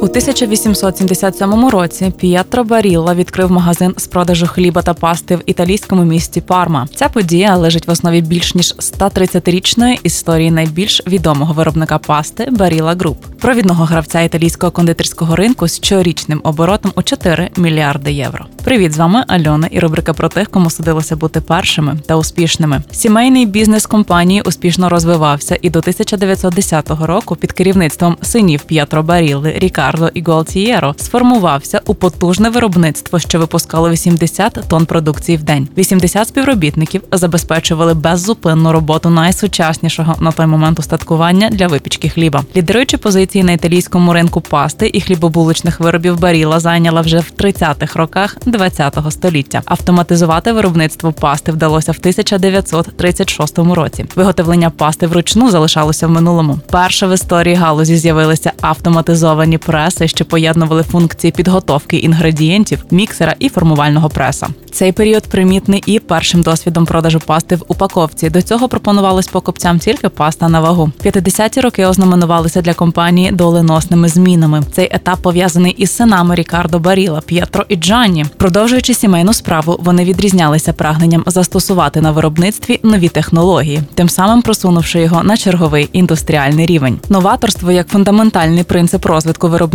У 1877 році П'єтро Барілла відкрив магазин з продажу хліба та пасти в італійському місті Парма. Ця подія лежить в основі більш ніж 130-річної історії найбільш відомого виробника пасти Баріла Груп, провідного гравця італійського кондитерського ринку з щорічним оборотом у 4 мільярди євро. Привіт, з вами Альона і рубрика про тих, кому судилося бути першими та успішними. Сімейний бізнес компанії успішно розвивався і до 1910 року під керівництвом синів П'єтро Барілли, Рікардо і Гуалтієро сформувався у потужне виробництво, що випускало 80 тонн продукції в день. 80 співробітників забезпечували беззупинну роботу найсучаснішого на той момент устаткування для випічки хліба. Лідеруючи позиції на італійському ринку пасти і хлібобулочних виробів Баріла зайняла вже в 30-х роках. ХХ століття. Автоматизувати виробництво пасти вдалося в 1936 році. Виготовлення пасти вручну залишалося в минулому. Перша в історії галузі з'явилися автоматизовані преси, що поєднували функції підготовки інгредієнтів, міксера і формувального преса. Цей період примітний і першим досвідом продажу пасти в упаковці. До цього пропонувалось покупцям тільки паста на вагу. 50-ті роки ознаменувалися для компанії доленосними змінами. Цей етап пов'язаний із синами Рікардо Баріла, П'єтро і Джанні. Продовжуючи сімейну справу, вони відрізнялися прагненням застосувати на виробництві нові технології, тим самим просунувши його на черговий індустріальний рівень. Новаторство як фундаментальний принцип розвитку виробництва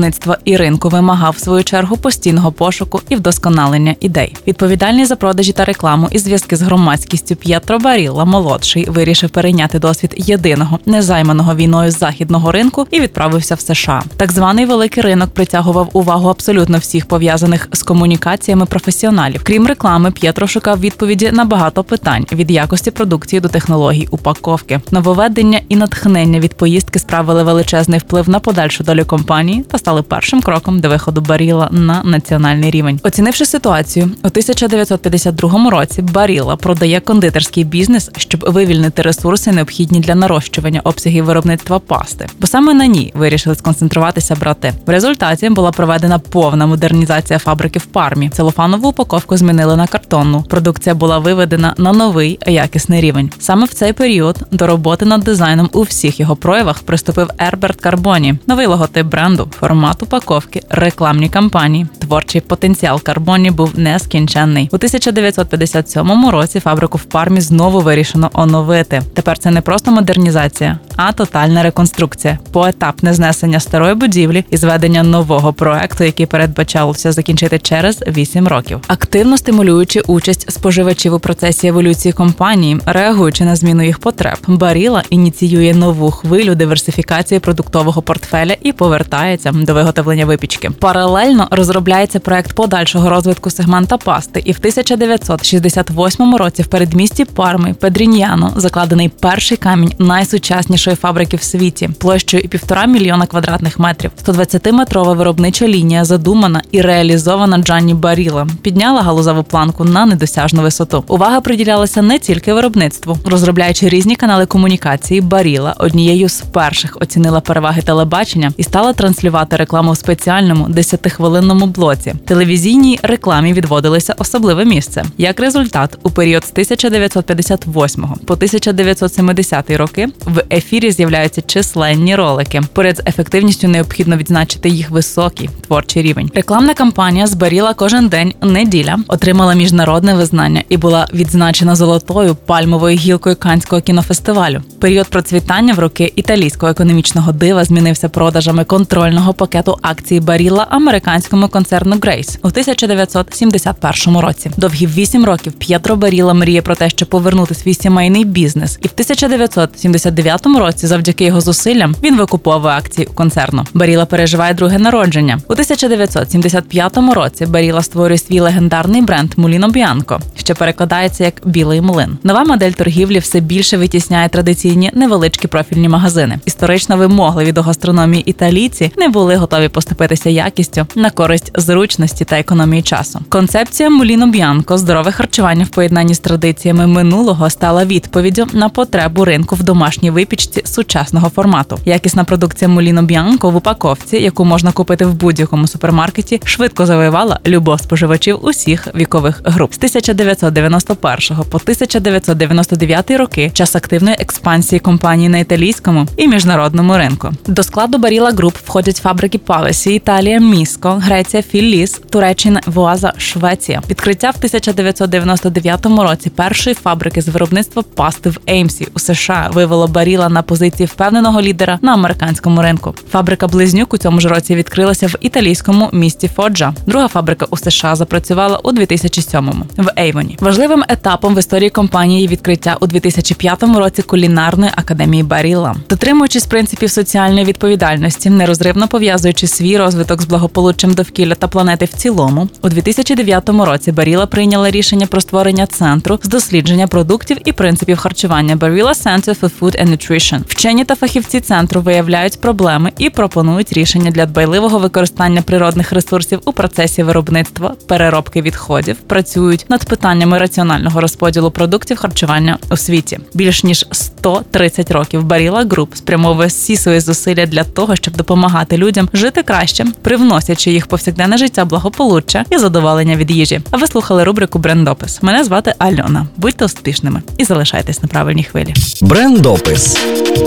і ринку вимагав в свою чергу постійного пошуку і вдосконалення ідей. Відповідальний за продажі та рекламу і зв'язки з громадськістю П'єтро Барілла молодший вирішив перейняти досвід єдиного незайманого війною західного ринку і відправився в США. Так званий великий ринок притягував увагу абсолютно всіх пов'язаних з комунікацією рекомендаціями професіоналів. Крім реклами, П'єтро шукав відповіді на багато питань від якості продукції до технологій упаковки. Нововведення і натхнення від поїздки справили величезний вплив на подальшу долю компанії та стали першим кроком до виходу Баріла на національний рівень. Оцінивши ситуацію, у 1952 році Баріла продає кондитерський бізнес, щоб вивільнити ресурси, необхідні для нарощування обсягів виробництва пасти, бо саме на ній вирішили сконцентруватися брати. В результаті була проведена повна модернізація фабрики в пармі. Целофанову упаковку змінили на картонну. Продукція була виведена на новий якісний рівень. Саме в цей період до роботи над дизайном у всіх його проявах приступив Ерберт Карбоні, новий логотип бренду, формат упаковки, рекламні кампанії. Творчий потенціал Карбоні був нескінченний. У 1957 році фабрику в пармі знову вирішено оновити. Тепер це не просто модернізація, а тотальна реконструкція, поетапне знесення старої будівлі і зведення нового проекту, який передбачалося закінчити через 8 7 років, активно стимулюючи участь споживачів у процесі еволюції компанії, реагуючи на зміну їх потреб, Баріла ініціює нову хвилю диверсифікації продуктового портфеля і повертається до виготовлення випічки. Паралельно розробляється проект подальшого розвитку сегмента пасти, і в 1968 році в передмісті Парми Педріньяно закладений перший камінь найсучаснішої фабрики в світі площею півтора мільйона квадратних метрів. 120-метрова виробнича лінія задумана і реалізована Джанні Барі горіла, підняла галузову планку на недосяжну висоту. Увага приділялася не тільки виробництву, розробляючи різні канали комунікації. Баріла однією з перших оцінила переваги телебачення і стала транслювати рекламу в спеціальному 10-хвилинному блоці. Телевізійній рекламі відводилося особливе місце. Як результат, у період з 1958 по 1970 роки в ефірі з'являються численні ролики. Поряд з ефективністю необхідно відзначити їх високий творчий рівень. Рекламна кампанія збаріла кожен день неділя отримала міжнародне визнання і була відзначена золотою пальмовою гілкою Канського кінофестивалю. Період процвітання в роки італійського економічного дива змінився продажами контрольного пакету акцій Баріла американському концерну Грейс у 1971 році. Довгі вісім років П'єтро Баріла мріє про те, щоб повернути свій сімейний бізнес, і в 1979 році, завдяки його зусиллям, він викуповує акції у концерну. Баріла переживає друге народження у 1975 році. Баріла створює свій легендарний бренд Муліно Біанко, що перекладається як білий млин. Нова модель торгівлі все більше витісняє традиційні невеличкі профільні магазини. Історично вимогливі до гастрономії італійці не були готові поступитися якістю на користь зручності та економії часу. Концепція Муліно Біанко здорове харчування в поєднанні з традиціями минулого стала відповіддю на потребу ринку в домашній випічці сучасного формату. Якісна продукція Моліно Б'янко в упаковці, яку можна купити в будь-якому супермаркеті, швидко завоювала любов споживачів усіх вікових груп. З 1991 по 1999 роки час активної експансії компанії на італійському і міжнародному ринку. До складу Баріла Груп входять фабрики Палесі, Італія, Міско, Греція, Філіс, Туреччина, Вуаза, Швеція. Відкриття в 1999 році першої фабрики з виробництва пасти в Еймсі у США вивело Баріла на позиції впевненого лідера на американському ринку. Фабрика Близнюк у цьому ж році відкрилася в італійському місті Фоджа. Друга фабрика у США запрацювала у 2007-му в Ейвоні. Важливим етапом в історії компанії відкриття у 2005 році кулінарної академії Баріла, дотримуючись принципів соціальної відповідальності, нерозривно пов'язуючи свій розвиток з благополуччям довкілля та планети в цілому, у 2009 році Баріла прийняла рішення про створення центру з дослідження продуктів і принципів харчування Barilla Center for Food and Nutrition. Вчені та фахівці центру виявляють проблеми і пропонують рішення для дбайливого використання природних ресурсів у процесі виробництва, переробки відходів, працюють над питаннями раціонального розподілу продуктів харчування у світі. Більш ніж 130 років Barilla Group спрямовує всі свої зусилля для того, щоб допомагати людям жити краще, привносячи їх повсякденне життя благополуччя і задоволення від їжі. А ви слухали рубрику Брендопис. Мене звати Альона. Будьте успішними і залишайтесь на правильній хвилі. Брендопис.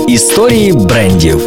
Історії брендів.